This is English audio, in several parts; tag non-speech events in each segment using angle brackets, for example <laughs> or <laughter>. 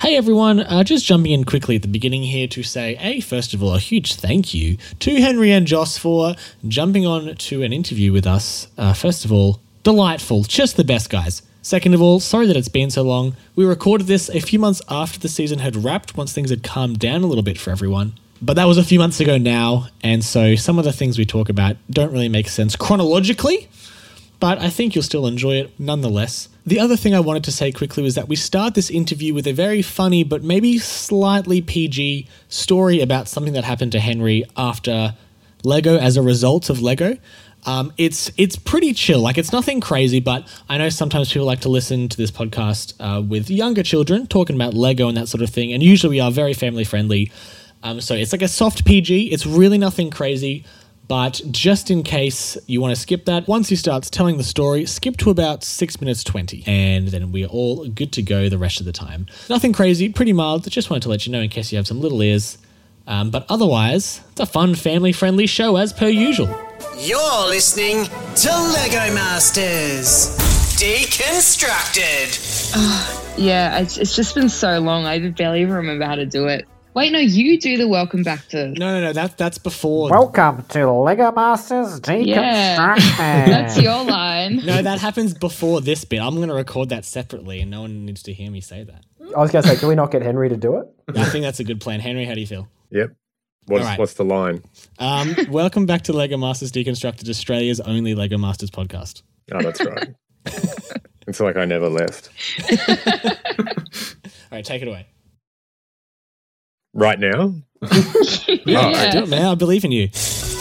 Hey everyone, uh, just jumping in quickly at the beginning here to say, a first of all, a huge thank you to Henry and Joss for jumping on to an interview with us. Uh, first of all, delightful, just the best guys. Second of all, sorry that it's been so long. We recorded this a few months after the season had wrapped, once things had calmed down a little bit for everyone. But that was a few months ago now, and so some of the things we talk about don't really make sense chronologically, but I think you'll still enjoy it nonetheless. The other thing I wanted to say quickly was that we start this interview with a very funny but maybe slightly PG story about something that happened to Henry after Lego as a result of Lego. Um, it's it's pretty chill, like it's nothing crazy, but I know sometimes people like to listen to this podcast uh, with younger children talking about Lego and that sort of thing, and usually we are very family friendly. Um, so it's like a soft PG. It's really nothing crazy. But just in case you want to skip that, once he starts telling the story, skip to about 6 minutes 20. And then we're all good to go the rest of the time. Nothing crazy, pretty mild. Just wanted to let you know in case you have some little ears. Um, but otherwise, it's a fun, family friendly show as per usual. You're listening to Lego Masters Deconstructed. <sighs> Yeah, it's, it's just been so long. I barely even remember how to do it. Wait, no, you do the welcome back to. No, no, no, that, that's before. Welcome to Lego Masters Deconstructed. Yeah, <laughs> that's your line. no, that happens before this bit. I'm going to record that separately, and no one needs to hear me say that. I was going to say, can we not get Henry to do it? <laughs> I think that's a good plan. Henry, how do you feel? Yep. What's, All right. what's the line? Um, <laughs> welcome back to Lego Masters Deconstructed, Australia's only Lego Masters podcast. Oh, that's right. it's like I never left. All right, take it away. Right now, <laughs> oh, Yeah. Do it, man. I believe in you.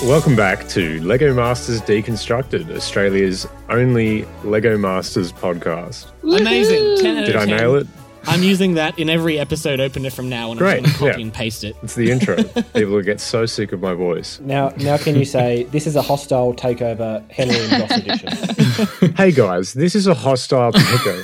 welcome back to Lego Masters Deconstructed, Australia's only Lego Masters podcast. Amazing. 10 out of Did I 10. nail it? I'm using that in every episode opener from now on. I'm Great, just going to copy yeah. and paste it. It's the intro. <laughs> People will get so sick of my voice. Now, now, can you say this is a hostile takeover Henry and Joss edition? <laughs> Hey guys, this is a hostile takeover.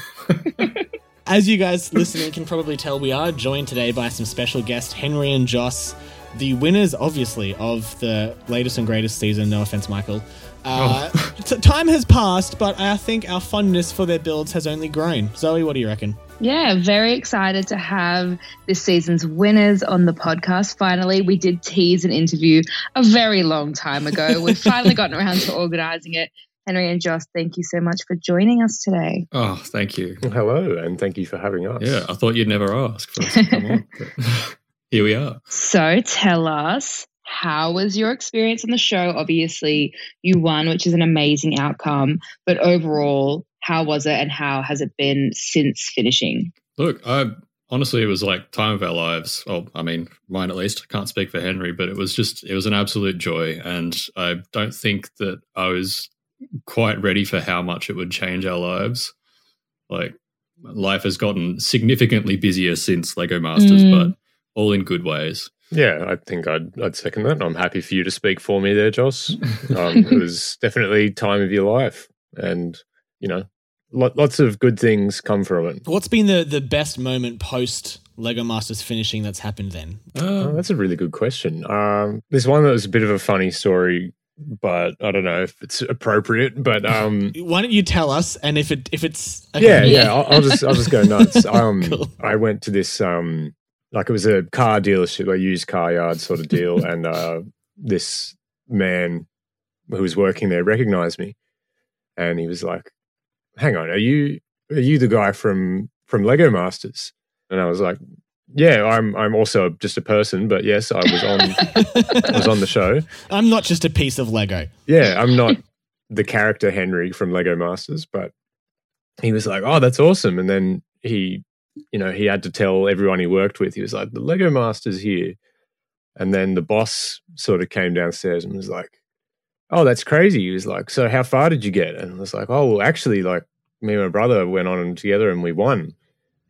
As you guys listening can probably tell, we are joined today by some special guests, Henry and Joss, the winners, obviously, of the latest and greatest season. No offense, Michael. Uh, <laughs> t- time has passed, but I think our fondness for their builds has only grown. Zoe, what do you reckon? Yeah, very excited to have this season's winners on the podcast. Finally, we did tease an interview a very long time ago. We've finally <laughs> gotten around to organizing it. Henry and Joss, thank you so much for joining us today. Oh, thank you. Hello, and thank you for having us. Yeah, I thought you'd never ask for us to come on. but <laughs> Here we are. So tell us, how was your experience on the show? Obviously, you won, which is an amazing outcome. But overall, how was it and how has it been since finishing? Look, I honestly, it was like time of our lives. Well, I mean, mine at least. I can't speak for Henry, but it was just, it was an absolute joy. And I don't think that I was quite ready for how much it would change our lives. Like, life has gotten significantly busier since Lego Masters, Mm. but all in good ways. Yeah, I think I'd, I'd second that. I'm happy for you to speak for me there, Joss. <laughs> Um, it was definitely time of your life, and you know, lo- lots of good things come from it. What's been the, the best moment post Lego Masters finishing that's happened then? Oh, that's a really good question. Um, there's one that was a bit of a funny story, but I don't know if it's appropriate. But um, <laughs> Why don't you tell us? And if it if it's yeah, yeah, I'll, I'll just I'll just go <laughs> nuts. Um, Cool. I went to this um, like it was a car dealership, a used car yard sort of deal, <laughs> and uh, this man who was working there recognized me, and he was like, "Hang on, are you are you the guy from from Lego Masters?" And I was like, "Yeah, I'm I'm also just a person, but yes, I was on <laughs> I was on the show. I'm not just a piece of Lego. Yeah, I'm not the character Henry from Lego Masters, but he was like, "Oh, that's awesome!" And then he, you know, he had to tell everyone he worked with. He was like, "The Lego Masters here," and then the boss sort of came downstairs and was like, "Oh, that's crazy." He was like, "So how far did you get?" And I was like, "Oh, well, actually, like me and my brother went on together and we won.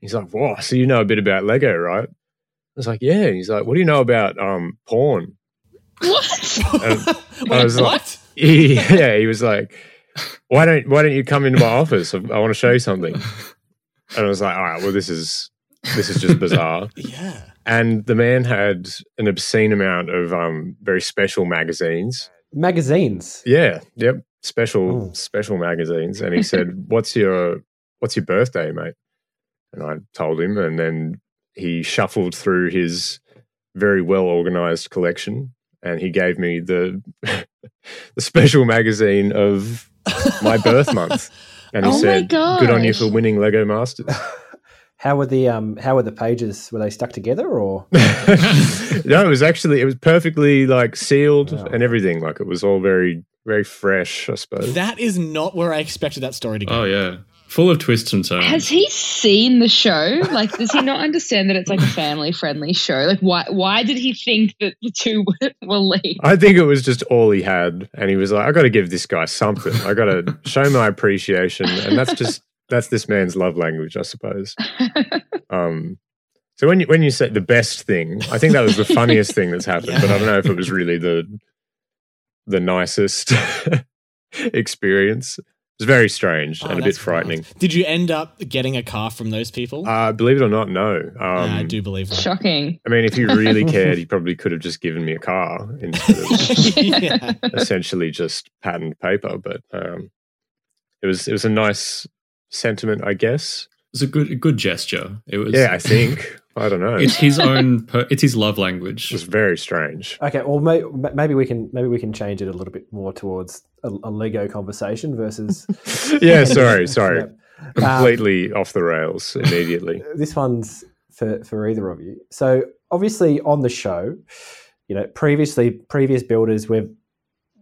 He's like, "Whoa, so you know a bit about Lego, right?" I was like, "Yeah." He's like, "What do you know about um, porn?" What? <laughs> Wait, I was like- what? <laughs> yeah, he was like, "Why don't Why don't you come into my office? I, I want to show you something." And I was like, "All right, well, this is this is just bizarre." <laughs> yeah. And the man had an obscene amount of um, very special magazines. Magazines. Yeah, yep, special Oh. special magazines. And he said, "What's your What's your birthday, mate?" And I told him, and then he shuffled through his very well organized collection, and he gave me the <laughs> the special magazine of my birth month. And he <laughs> Oh said, "Good on you for winning Lego Masters." <laughs> How were the um how were the pages? Were they stuck together or no, it was actually it was perfectly like sealed Wow. and everything. Like it was all very very fresh, I suppose. That is not where I expected that story to go. Oh yeah, full of twists and turns. Has he seen the show? Like, does he not understand that it's like a family friendly show? Like, why why did he think that the two <laughs> will leave? I think it was just all he had, and he was like, "I got to give this guy something. I got to <laughs> show my appreciation," and that's just that's this man's love language, I suppose. <laughs> Um, so when you when you said the best thing, I think that was the funniest thing that's happened, but I don't know if it was really the the nicest experience. It was very strange Oh, and a bit frightening. wild. Did you end up getting a car from those people? Uh, believe it or not, no. Um, Yeah, I do believe that. Shocking. I mean, if he really <laughs> cared, he probably could have just given me a car instead of <laughs> yeah. essentially just patent paper. But um, it was it was a nice sentiment, I guess. It was a good a good gesture. It was. Yeah, I think. <laughs> I don't know. it's his <laughs> own. Per, it's his love language. It's very strange. okay? Well, may, maybe we can maybe we can change it a little bit more towards a, a Lego conversation versus <laughs> yeah, sorry, <laughs> sorry. Yep. Um, Completely off the rails immediately. this one's for for either of you. So obviously on the show, you know, previously previous builders we've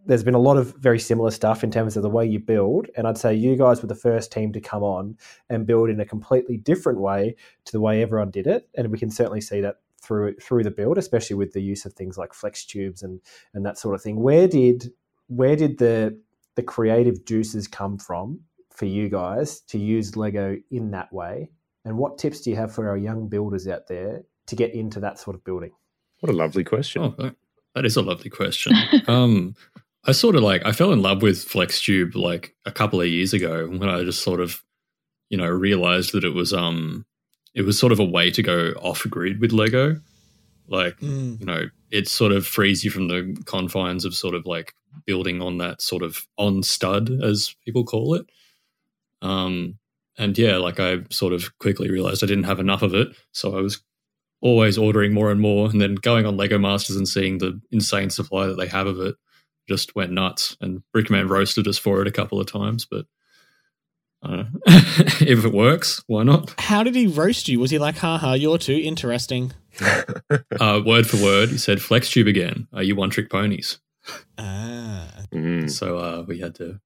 there's been a lot of very similar stuff in terms of the way you build, and I'd say you guys were the first team to come on and build in a completely different way to the way everyone did it, and we can certainly see that through through the build, especially with the use of things like flex tubes and and that sort of thing. Where did where did the the creative juices come from for you guys to use Lego in that way? And what tips do you have for our young builders out there to get into that sort of building? What a lovely question. Oh, that, that is a lovely question. <laughs> um, I sort of like I fell in love with FlexTube like a couple of years ago when I just sort of, you know, realized that it was um, it was sort of a way to go off grid with Lego. Like, Mm. you know, it sort of frees you from the confines of sort of like building on that sort of on stud as people call it. Um, and yeah, like I sort of quickly realized I didn't have enough of it, so I was always ordering more and more, and then going on Lego Masters and seeing the insane supply that they have of it just went nuts. And Brickman roasted us for it a couple of times, but I <laughs> if it works, why not? How did he roast you? Was he like, haha, you're too interesting? <laughs> Uh, word for word, he said, "Flex tube again. Are you one trick ponies?" Ah. Mm. So uh, we had to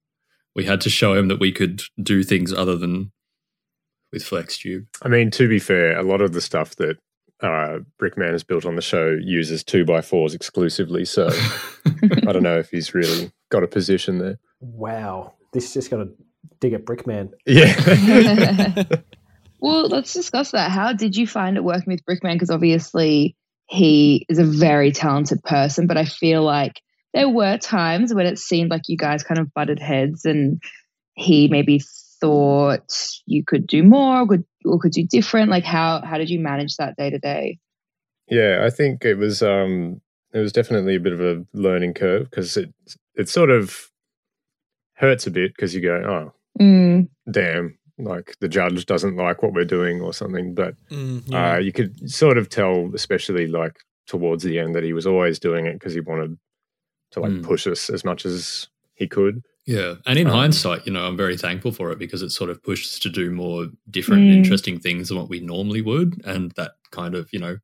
we had to show him that we could do things other than with Flex tube. I mean, to be fair, a lot of the stuff that uh, Brickman has built on the show uses two by fours exclusively. So I don't know if he's really got a position there. Wow, this just got to dig at Brickman. Yeah. <laughs> well, let's discuss that. How did you find it working with Brickman? Because obviously he is a very talented person, but I feel like there were times when it seemed like you guys kind of butted heads and he maybe thought you could do more or could, or could do different. Like how how did you manage that day to day? Yeah, I think it was um it was definitely a bit of a learning curve because it it sort of hurts a bit because you go, oh Mm, damn, like the judge doesn't like what we're doing or something. But Mm, yeah. uh, you could sort of tell, especially like towards the end, that he was always doing it because he wanted to like Mm. push us as much as he could. Yeah, and in Um, hindsight, you know, I'm very thankful for it because it sort of pushed us to do more different, Mm. interesting things than what we normally would, and that kind of, you know,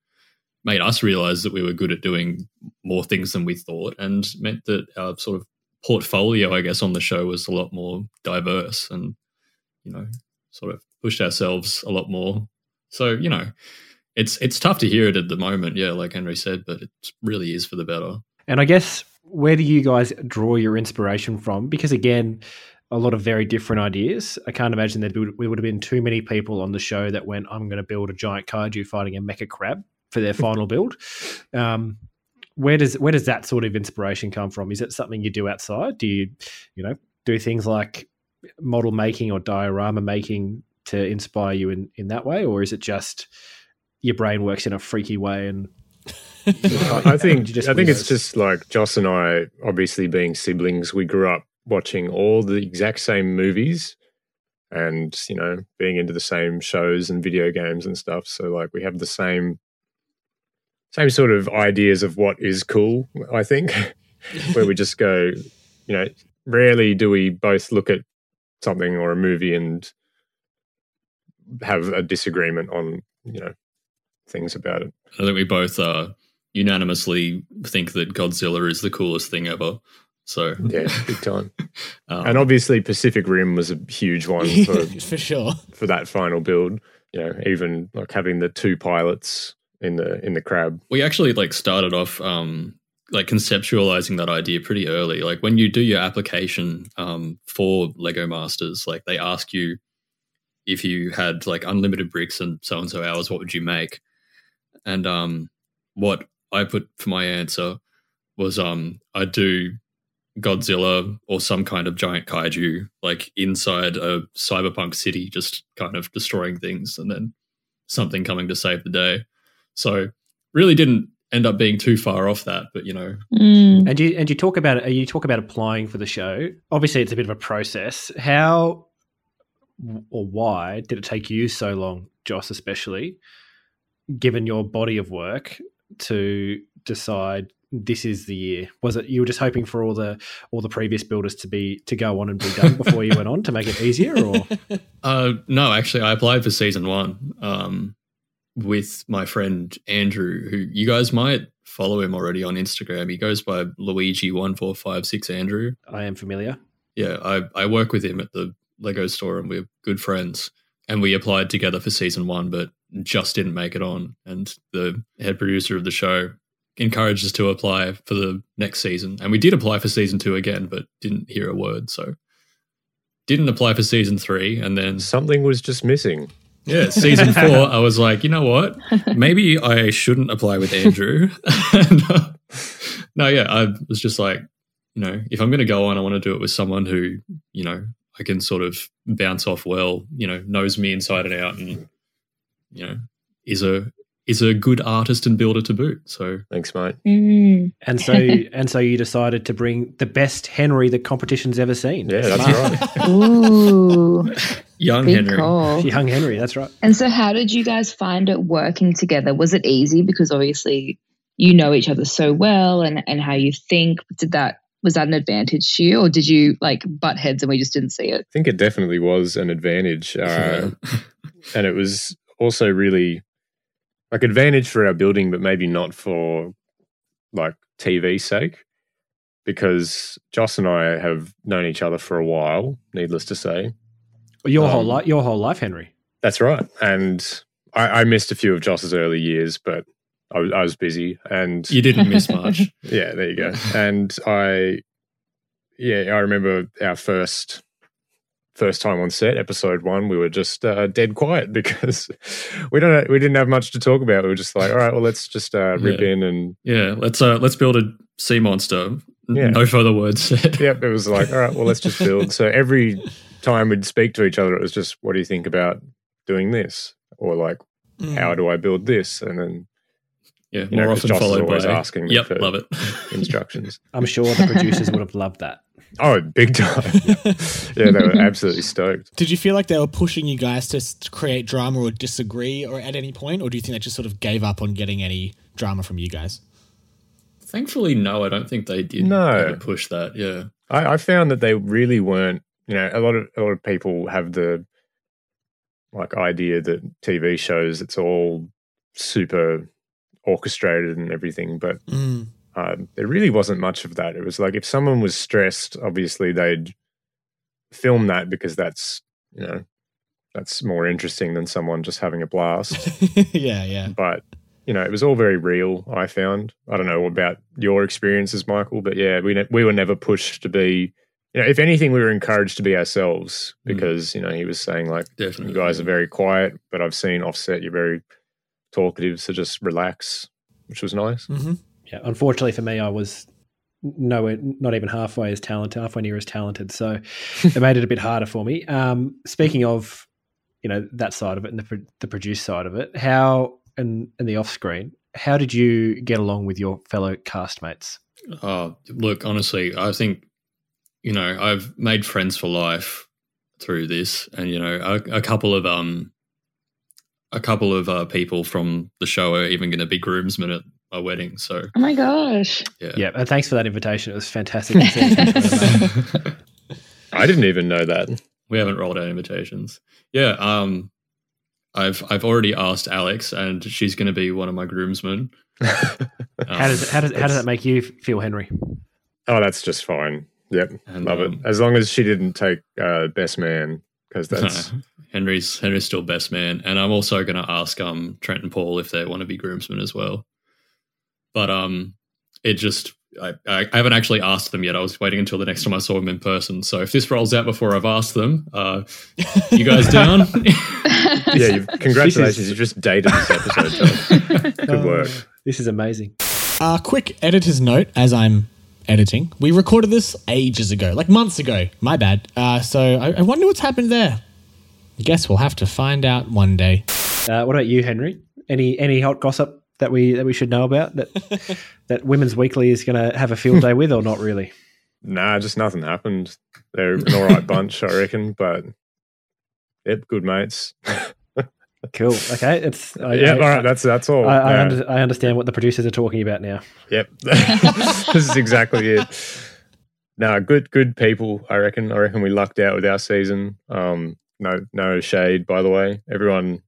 made us realize that we were good at doing more things than we thought, and meant that our sort of portfolio, I guess, on the show was a lot more diverse, and you know, sort of pushed ourselves a lot more. So, you know, it's it's tough to hear it at the moment, yeah, like Henry said, but it really is for the better. And I guess where do you guys draw your inspiration from? Because again, a lot of very different ideas. I can't imagine there would, would have been too many people on the show that went, "I'm going to build a giant kaiju fighting a mecha crab" for their <laughs> final build. Um, where does where does that sort of inspiration come from? Is it something you do outside? Do you, you know, do things like model making or diorama making to inspire you in in that way, or is it just your brain works in a freaky way and <laughs> I think just I think it's just like Joss and I, obviously being siblings, we grew up watching all the exact same movies, and you know, being into the same shows and video games and stuff. So like, we have the same same sort of ideas of what is cool. I think, <laughs> where we just go, you know, rarely do we both look at something or a movie and have a disagreement on you know things about it. I think we both uh, unanimously think that Godzilla is the coolest thing ever. So Yeah, <laughs> big time. um, and obviously Pacific Rim was a huge one <laughs> for, <laughs> for sure. for that final build. You know, even like having the two pilots in the in the crab. we actually like started off um like conceptualizing that idea pretty early like when you do your application um for lego masters like they ask you if you had like unlimited bricks and so and so hours what would you make and um what i put for my answer was um i'd do godzilla or some kind of giant kaiju like inside a cyberpunk city just kind of destroying things and then something coming to save the day so really didn't end up being too far off that, but you know, Mm. And you and you talk about you talk about applying for the show. Obviously, it's a bit of a process. How or why did it take you so long, Joss, especially, given your body of work, to decide this is the year? Was it you were just hoping for all the all the previous builders to be to go on and be done before you went on to make it easier, or <laughs> uh, no, actually, I applied for season one um, with my friend Andrew, who you guys might follow him already on Instagram. He goes by Luigi one four five six Andrew. I am familiar. Yeah, I I work with him at the Lego store, and we're good friends. And we applied together for season one, but just didn't make it on. And the head producer of the show encouraged us to apply for the next season. And we did apply for season two again, but didn't hear a word. So didn't apply for season three. And then, Something was just missing. yeah, season <laughs> four, I was like, you know what? Maybe I shouldn't apply with Andrew. <laughs> and, uh, no, yeah, I was just like, you know, if I'm going to go on, I want to do it with someone who, you know, I can sort of bounce off well, you know, knows me inside and out and, you know, is a is a good artist and builder to boot. So Thanks, mate. Mm. And so <laughs> and so you decided to bring the best Henry the competition's ever seen. Yeah, that's <laughs> right. Ooh, young big Henry. call. Young Henry, that's right. And so, how did you guys find it working together? Was it easy? Because obviously, you know each other so well, and and how you think. Did that was that an advantage to you, or did you like butt heads and we just didn't see it? I think it definitely was an advantage. Uh, <laughs> and it was also really like advantage for our building, but maybe not for like TV sake. Because Joss and I have known each other for a while, needless to say. Your whole Um, life, your whole life, Henry. That's right. And I, I missed a few of Joss's early years, but I was, I was busy. And you didn't miss much. <laughs> yeah, there you go. And I, yeah, I remember our first first time on set, episode one. We were just uh, dead quiet <laughs> because we don't we didn't have much to talk about. We were just like, all right, well, let's just uh, rip Yeah. in and Yeah, let's uh let's build a sea monster. Yeah. No further words said. <laughs> yep. It was like, all right, well, let's just build. So every time we'd speak to each other, it was just, what do you think about doing this? Or like, Mm. how do I build this? And then Yeah, You know, more 'cause often Joss is followed always by asking me Yep, for- love it. instructions. I'm sure the producers would have loved that. Oh, big time. <laughs> yeah, they were absolutely stoked. Did you feel like they were pushing you guys to create drama or disagree or at any point, or do you think they just sort of gave up on getting any drama from you guys? Thankfully, no, I don't think they did No. ever push that. Yeah. I, I found that they really weren't. You know, a lot of a lot of people have the like idea that TV shows it's all super orchestrated and everything, but Mm. Um, there really wasn't much of that. It was like if someone was stressed, obviously they'd film that because that's you know that's more interesting than someone just having a blast. <laughs> yeah, yeah. but you know, it was all very real. I found. I don't know about your experiences, Michael, but yeah, we ne- we were never pushed to be you know, if anything, we were encouraged to be ourselves because you know he was saying like, Definitely. you guys are very quiet, but I've seen offset you're very talkative, so just relax, which was nice. Mm-hmm. Yeah, unfortunately for me, I was nowhere, not even halfway as talented, halfway near as talented. So it made it a bit harder for me. Um, speaking of, you know, that side of it and the, the produce side of it, how and and the off screen, how did you get along with your fellow castmates? Oh, look, honestly, I think, you know, I've made friends for life through this. And, you know, a, a couple of, um, a couple of uh, people from the show are even going to be groomsmen at my wedding. So, Oh my gosh. yeah. Yeah, and thanks for that invitation. It was fantastic. to see. <laughs> <laughs> I didn't even know that. we haven't rolled out invitations. Yeah. Um, I've, I've already asked Alex and she's going to be one of my groomsmen. <laughs> how does how does how does that make you feel, Henry? Oh, that's just fine. Yep, And, love um, it. As long as she didn't take uh, best man, because that's Henry's Henry's still best man, and I'm also going to ask um Trent and Paul if they want to be groomsmen as well. But um, it just I, I I haven't actually asked them yet. I was waiting until the next time I saw them in person. So if this rolls out before I've asked them, uh, you guys <laughs> down? <laughs> yeah. You've, congratulations, you just dated this episode. Joss. <laughs> Good work. This is amazing. Uh, quick editor's note as I'm editing. We recorded this ages ago, like months ago. My bad. Uh, so I, I wonder what's happened there. I guess we'll have to find out one day. Uh, what about you, Henry? Any any hot gossip that we that we should know about that <laughs> that Women's Weekly is going to have a field day with, or not really? Nah, just nothing happened. They're an all right bunch, I reckon. But yep, good mates. <laughs> Cool. Okay. It's I, yeah, I, all right. That's that's all. I, I, Yeah. under, I understand what the producers are talking about now. Yep, <laughs> this is exactly it. No, good, good people. I reckon. I reckon we lucked out with our season. Um, no, no shade, by the way. Everyone,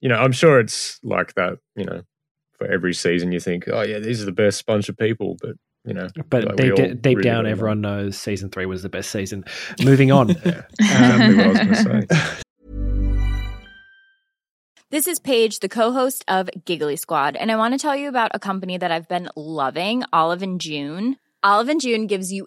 you know, I'm sure it's like that. You know, for every season, you think, oh yeah, these are the best bunch of people, but you know, But like, deep, deep really down, got everyone knows season three was the best season. Moving on. <laughs> Exactly what I was going to say. <laughs> This is Paige, the co-host of Giggly Squad, and I want to tell you about a company that I've been loving, Olive and June. Olive and June gives you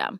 system.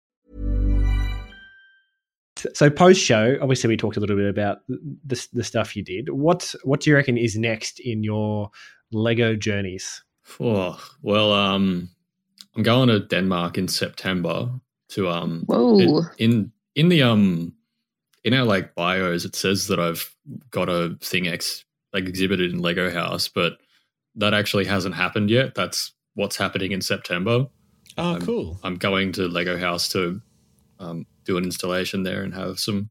So post show, obviously we talked a little bit about the, the stuff you did. What what do you reckon is next in your Lego journeys? Oh, well, um, I'm going to Denmark in September to um Whoa. it- in in the um in our like bios it says that I've got a thing ex like exhibited in Lego House, but that actually hasn't happened yet. That's what's happening in September. Oh, Um, cool. I'm going to Lego House to um, do an installation there and have some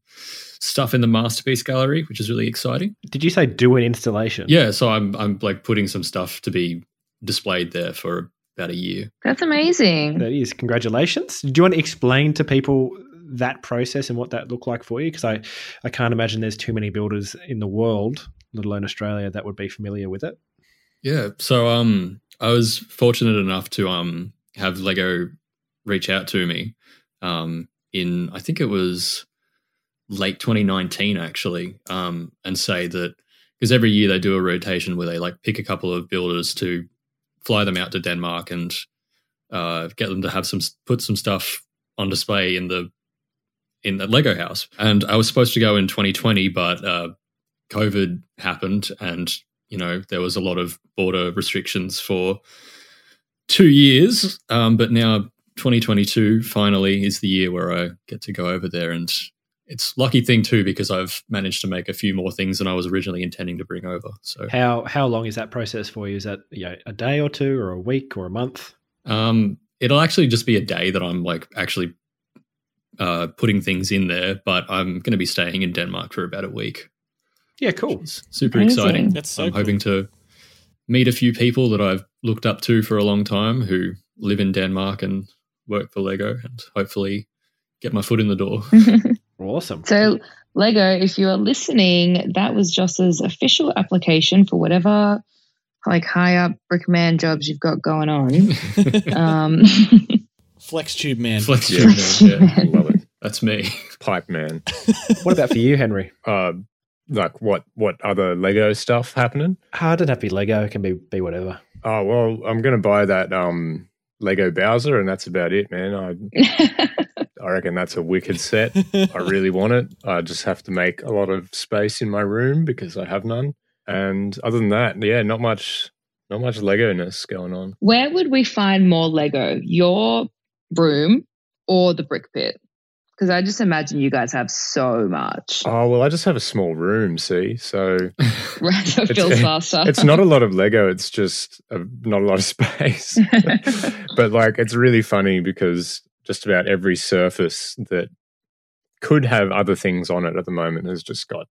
stuff in the masterpiece gallery, which is really exciting. Did you say do an installation? Yeah, so I'm I'm like putting some stuff to be displayed there for about a year. That's amazing. That is congratulations. Do you want to explain to people that process and what that looked like for you? Because I, I can't imagine there's too many builders in the world, let alone Australia, that would be familiar with it. Yeah. So um I was fortunate enough to um have Lego reach out to me um in I think it was late 2019 actually um and say that because every year they do a rotation where they like pick a couple of builders to fly them out to Denmark and uh get them to have some put some stuff on display in the in the Lego house. And I was supposed to go in 2020 but uh COVID happened, and you know there was a lot of border restrictions for two years. Um, but now 2022 finally is the year where I get to go over there, and it's lucky thing too because I've managed to make a few more things than I was originally intending to bring over. So How how long is that process for you? Is that you know, a day or two, or a week, or a month? Um, it'll actually just be a day that I'm like actually uh, putting things in there, but I'm going to be staying in Denmark for about a week. Yeah, cool. Super Amazing. exciting. That's so I'm cool. hoping to meet a few people that I've looked up to for a long time who live in Denmark and work for Lego, and hopefully get my foot in the door. <laughs> Awesome. So, Lego, if you are listening, that was Joss's official application for whatever like high up brickman jobs you've got going on. <laughs> Um, Flex tube man. Flex Yeah. tube, man, yeah. Love it. That's me. Pipe man. <laughs> what about for you, Henry? Uh, like what? What other Lego stuff happening? Ah, it doesn't have to be Lego. It can be be whatever. Oh well, I'm gonna buy that um Lego Bowser, and that's about it, man. I <laughs> I reckon that's a wicked set. I really want it. I just have to make a lot of space in my room because I have none. And other than that, yeah, not much, not much Lego ness going on. where would we find more Lego? Your room or the brick pit? Because I just imagine you guys have so much. Oh well, I just have a small room, see, so <laughs> Right, so it It's- feels faster. it's not a lot of Lego. It's just a, not a lot of space. <laughs> but like, it's really funny because just about every surface that could have other things on it at the moment has just got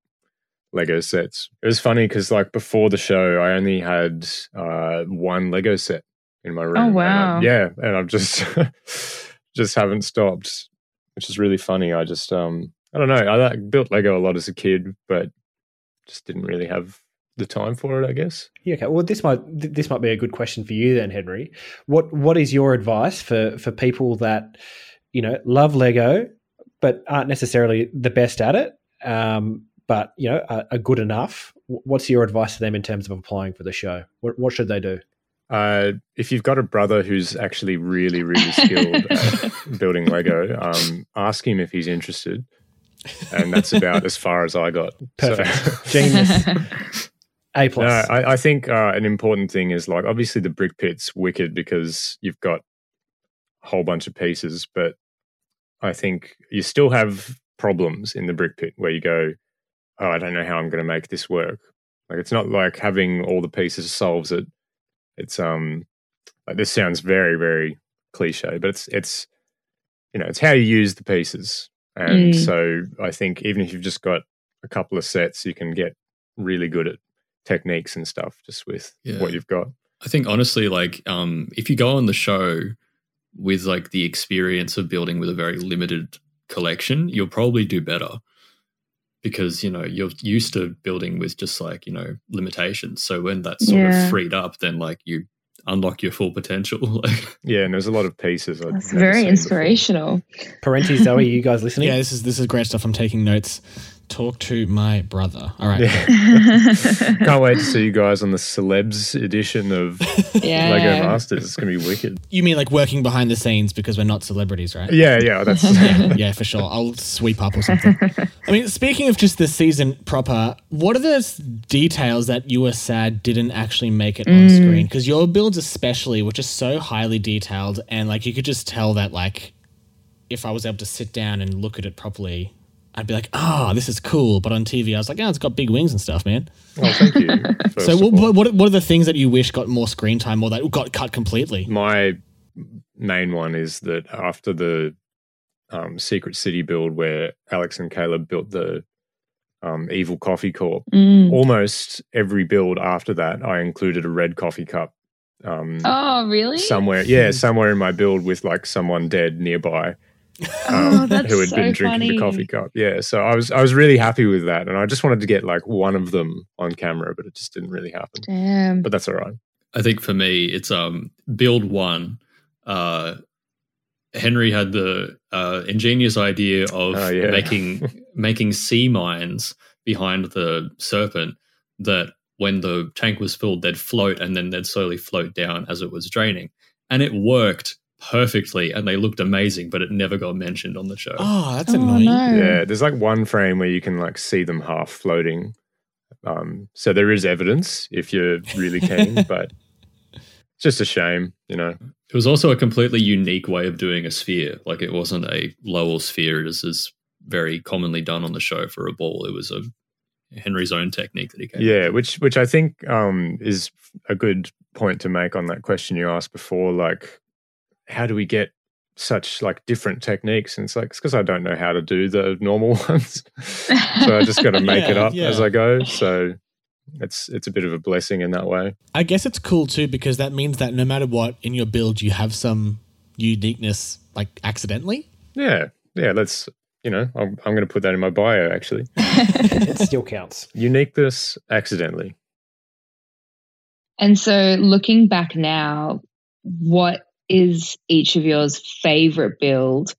Lego sets. It was funny because like before the show, I only had uh, one Lego set in my room. Oh, And wow. yeah, and I've just <laughs> just haven't stopped, which is really funny. I just um I don't know. I like, built Lego a lot as a kid, but just didn't really have the time for it. I guess. Yeah, okay. Well, this might th- this might be a good question for you then, Henry. What what is your advice for for people that you know love Lego but aren't necessarily the best at it, um, but you know are, are good enough? What's your advice to them in terms of applying for the show? What what should they do? Uh, if you've got a brother who's actually really, really skilled <laughs> at building Lego, um, ask him if he's interested. And that's about as far as I got. So- Perfect. <laughs> Genius. <laughs> A no, plus. I, I think uh, an important thing is like obviously the brick pit's wicked because you've got a whole bunch of pieces, but I think you still have problems in the brick pit where you go, oh, I don't know how I'm going to make this work. Like it's not like having all the pieces solves it. It's um, this sounds very very cliche, but it's it's you know it's how you use the pieces, and Mm. so I think even if you've just got a couple of sets, you can get really good at techniques and stuff just with Yeah. what you've got. I think honestly, like, um, if you go on the show with like the experience of building with a very limited collection, you'll probably do better because you know you're used to building with just like you know limitations. So when that's sort Yeah. of freed up, then like you unlock your full potential. <laughs> like, Yeah, and there's a lot of pieces. I've That's very inspirational. Parenti, Zoe, you guys listening? Yeah, this is this is great stuff. I'm taking notes. Talk to my brother. All right. Yeah. <laughs> Can't wait to see you guys on the celebs edition of Yeah. Lego Masters. It's gonna be wicked. You mean like working behind the scenes because we're not celebrities, right? Yeah, yeah, that's <laughs> yeah, yeah, for sure. I'll sweep up or something. <laughs> I mean, speaking of just the season proper, what are the s- details that you were sad didn't actually make it on mm. screen? Because your builds, especially, were just so highly detailed, and like you could just tell that, like, if I was able to sit down and look at it properly, I'd be like, "Ah, this is cool." But on TV, I was like, "Oh, it's got big wings and stuff, man." well, thank you. <laughs> so, what, what, what what are the things that you wish got more screen time or that got cut completely? my main one is that after the um, Secret City build, where Alex and Caleb built the um, Evil Coffee Corp, Mm. almost every build after that, I included a red coffee cup. Um, Oh, really? somewhere, yeah, somewhere in my build with like someone dead nearby. Oh, um, that's who had so been drinking funny. the coffee cup. Yeah, so I was I was really happy with that, and I just wanted to get like one of them on camera, but it just didn't really happen. Damn. But that's all right. I think for me, it's um build one. Uh, Henry had the uh, ingenious idea of Oh, yeah. making <laughs> making sea mines behind the serpent that when the tank was filled, they'd float and then they'd slowly float down as it was draining, and it worked perfectly, and they looked amazing, but it never got mentioned on the show. Oh, that's oh, annoying. no. Yeah, there's like one frame where you can like see them half floating, Um, so there is evidence if you're really keen, <laughs> but it's just a shame, you know. It was also a completely unique way of doing a sphere. Like it wasn't a Lowell sphere as is very commonly done on the show for a ball. It was a Henry's own technique that he came. Yeah, which which I think um, is a good point to make on that question you asked before. Like, how do we get such like different techniques? And it's like it's because I don't know how to do the normal <laughs> ones, so I just got to make it up yeah. as I go. So it's it's a bit of a blessing in that way. I guess it's cool too because that means that no matter what in your build, you have some uniqueness, like accidentally. Yeah, yeah. Let's you know I'm I'm going to put that in my bio actually. <laughs> it still counts. Uniqueness accidentally. And so, looking back now, what is each of yours favorite build?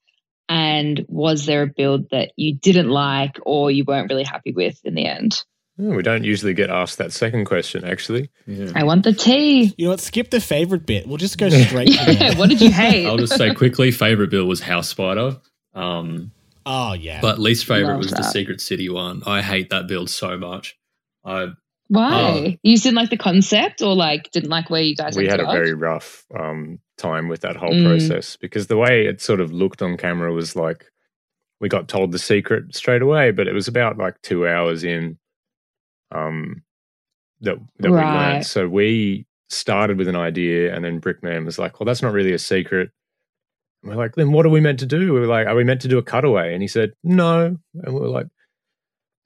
And was there a build that you didn't like or you weren't really happy with in the end? Oh, we don't usually get asked that second question actually. I want the tea. You know what? Skip the favorite bit. We'll just go straight to the <laughs> what did you hate? I'll just say quickly, favorite build was House Spider. Um, Oh yeah. but least favorite Love was the. Secret City one. I hate that build so much. I Why? you didn't like the concept or like didn't like where you guys we had ended a up? very rough um, time with that whole Mm. process because the way it sort of looked on camera was like we got told the secret straight away, but it was about like two hours in um, that that we learned. So we started with an idea, and then Brickman was like, "Well, that's not really a secret." And we're like, "Then what are we meant to do?" We were like, "Are we meant to do a cutaway?" And he said, "No," and we're like,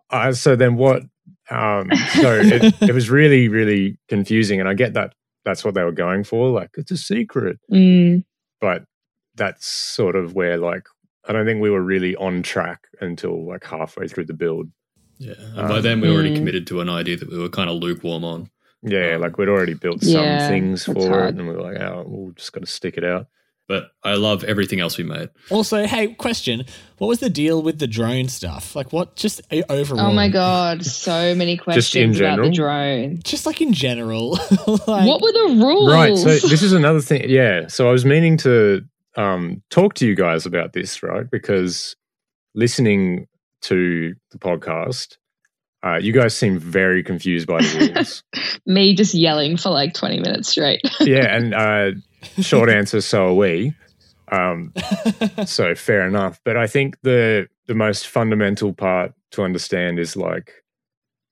uh, "So then what?" Um, so it, it was really, really confusing, and I get that that's what they were going for. Like it's a secret, Mm, but that's sort of where like I don't think we were really on track until like halfway through the build. yeah. And by then we already Mm. committed to an idea that we were kind of lukewarm on. Yeah, Um, like we'd already built Yeah, some things that's for hard. it, and we were like, oh, we'll just got to stick it out. But I love everything else we made. also, hey, question: What was the deal with the drone stuff? Like, what? Just overall? oh my god, so many <laughs> Just in questions about the general? drone. Just like in general. <laughs> like, what were the rules? Right. So this is another thing. Yeah. So I was meaning to um, talk to you guys about this, right? Because listening to the podcast, uh, you guys seem very confused by the rules. <laughs> Me just yelling for like 20 minutes straight. yeah. And uh, short answer, so are we. Um, so fair enough. But I think the the most fundamental part to understand is like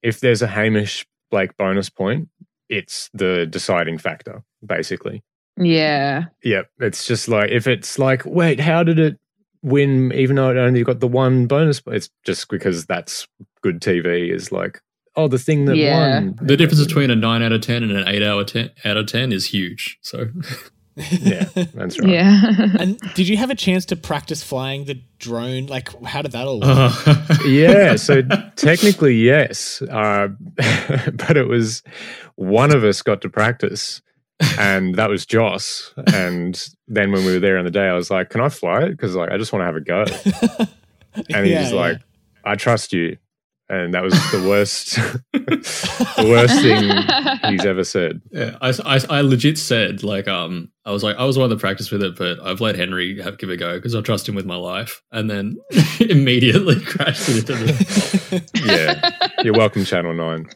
if there's a Hamish Blake bonus point, it's the deciding factor, basically. yeah. Yep. It's just like if it's like, wait, how did it win even though it only got the one bonus? It's just because that's good TV is like, oh, the thing that Yeah. won. The difference between a nine out of ten and an eight out of ten out of ten is huge. So <laughs> Yeah, that's right. Yeah. <laughs> And did you have a chance to practice flying the drone? Like, how did that all work? uh, <laughs> yeah, so technically yes, uh, <laughs> but it was one of us got to practice, and that was Joss. And then when we were there on the day, I was like, "Can I fly it?" Because like I just want to have a go. And Yeah, he's yeah. like, "I trust you," and that was the worst, <laughs> the worst thing he's ever said. yeah, I, I, I legit said like um I was like I was one to practice with it, but I've let Henry have give it a go because I trust him with my life, and then <laughs> immediately <laughs> crashed into the. Yeah, you're welcome, Channel Nine.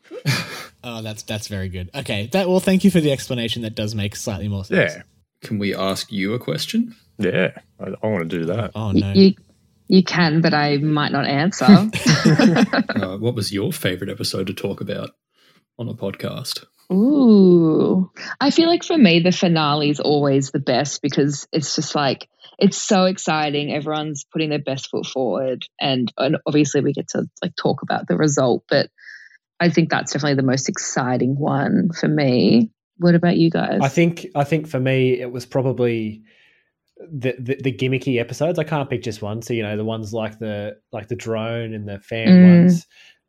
Oh, that's that's very good. Okay, that well, thank you for the explanation. That does make slightly more sense. Yeah, Can we ask you a question? yeah, I, I want to do that. Oh Y- no. you, you can, but I might not answer. <laughs> <laughs> Uh, what was your favorite episode to talk about on a podcast? Ooh. I feel like for me, the finale is always the best because it's just like, it's so exciting. Everyone's putting their best foot forward. And, and obviously, we get to like talk about the result. But I think that's definitely the most exciting one for me. What about you guys? I think I think for me it was probably the, the the gimmicky episodes. I can't pick just one. So you know the ones like the like the drone and the fan Mm. ones.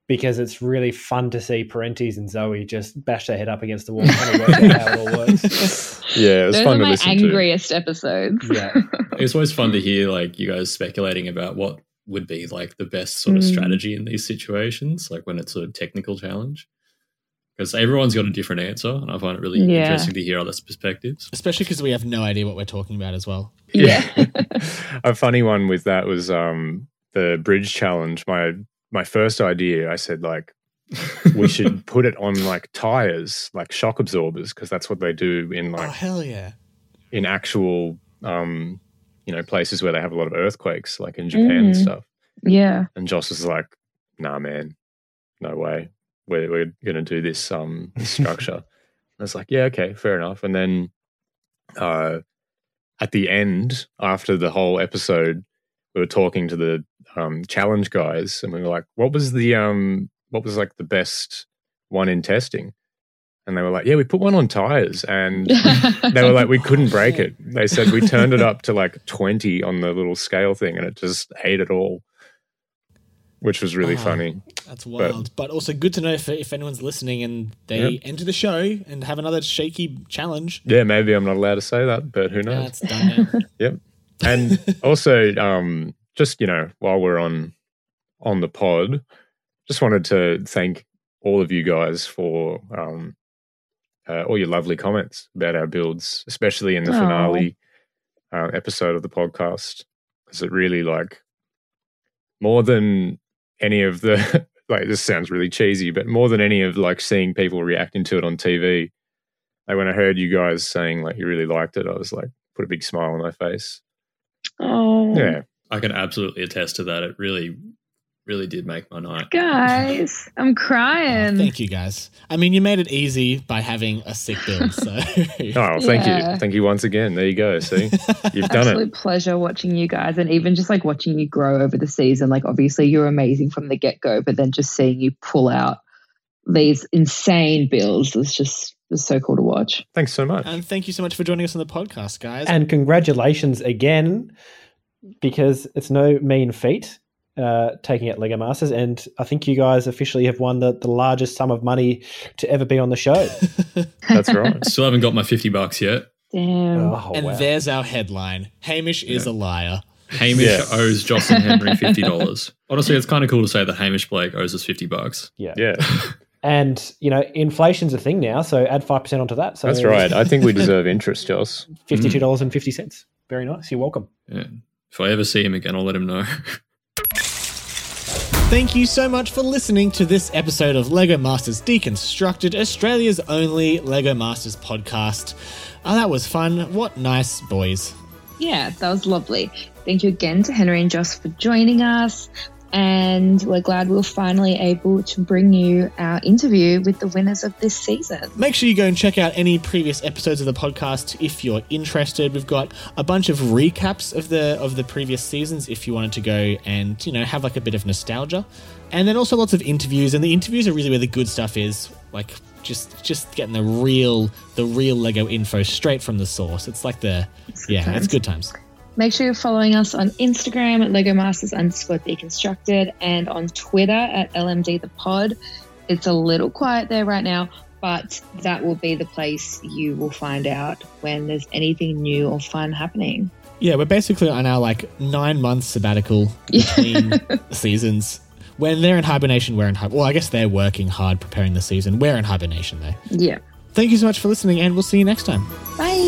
Because it's really fun to see Parentes and Zoe just bash their head up against the wall trying to work out how it all works. <laughs> Yeah, it was Those fun are to my listen to. angriest episodes. Yeah. <laughs> It's always fun to hear like you guys speculating about what would be like the best sort of Mm. strategy in these situations, like when it's a technical challenge. Because everyone's got a different answer, and I find it really Yeah. interesting to hear others' perspectives. Especially because we have no idea what we're talking about as well. Yeah. <laughs> a funny one with that was um, the bridge challenge. My my first idea, I said like, we <laughs> should put it on like tires, like shock absorbers, because that's what they do in like Oh hell yeah! in actual, um, you know, places where they have a lot of earthquakes, like in Japan and Mm. stuff. Yeah. And Joss was like, "Nah, man, no way. We're we're gonna do this um structure." <laughs> I was like, "Yeah, okay, fair enough." And then, uh, at the end, after the whole episode, we were talking to the um challenge guys, and we were like, "What was the um what was like the best one in testing?" And they were like, "Yeah, we put one on tires, and <laughs> they were like, we couldn't break it. They said we turned it up to like 20 on the little scale thing and it just ate it all, which was really Oh, funny. That's wild, but, also good to know if, if anyone's listening and they Yep. enter the show and have another shaky challenge. Yeah, maybe I'm not allowed to say that, but who knows? That's done now. <laughs> Yep. And also, um, just, you know, while we're on on the pod, just wanted to thank all of you guys for um, uh, all your lovely comments about our builds, especially in the Aw. finale uh, episode of the podcast, because it really like more than any of the <laughs> like this sounds really cheesy, but more than any of like seeing people reacting to it on TV. Like when I heard you guys saying like you really liked it, I was like put a big smile on my face. Oh, Yeah, I can absolutely attest to that. It really, really did make my night. guys, I'm Oh, crying. thank you guys. I mean, you made it easy by having a sick build. <laughs> So Oh, thank Yeah. you. Thank you once again. There you go. See, you've done it. Absolute it. pleasure watching you guys and even just like watching you grow over the season. Like, obviously, you're amazing from the get go, but then just seeing you pull out these insane builds is just was so cool to watch. Thanks so much. and thank you so much for joining us on the podcast, guys. And congratulations again, because it's no mean feat uh, taking out Lego Masters. And I think you guys officially have won the, the largest sum of money to ever be on the show. <laughs> That's right. <laughs> Still haven't got my 50 bucks yet. Damn. Oh, and wow. there's our headline: Hamish is a liar. Hamish Yeah. owes Joss and Henry <laughs> $50. Honestly, it's kind of cool to say that Hamish Blake owes us 50 bucks. yeah. Yeah, And, you know, inflation's a thing now. So add 5% onto that. So that's right. I think we deserve interest, Joss. $52.50. Very nice. You're welcome. Yeah. If I ever see him again, I'll let him know. Thank you so much for listening to this episode of Lego Masters Deconstructed, Australia's only Lego Masters podcast. Oh, that was fun. What nice boys. Yeah, that was lovely. Thank you again to Henry and Joss for joining us. And we're glad we are finally able to bring you our interview with the winners of this season. Make sure you go and check out any previous episodes of the podcast if you're interested. We've got a bunch of recaps of the of the previous seasons if you wanted to go and you know have like a bit of nostalgia, and then also lots of interviews. And the interviews are really where the good stuff is. Like just just getting the real the real Lego info straight from the source. It's like the good yeah, times. it's good times. Make sure you're following us on Instagram at Lego Masters underscore deconstructed and on Twitter at LMD the pod. It's a little quiet there right now, but that will be the place you will find out when there's anything new or fun happening. Yeah, we're basically on our like nine month sabbatical <laughs> between seasons. When they're in hibernation, we're in hibernation. Well, I guess they're working hard preparing the season. We're in hibernation though. Yeah. Thank you so much for listening, and we'll see you next time. Bye.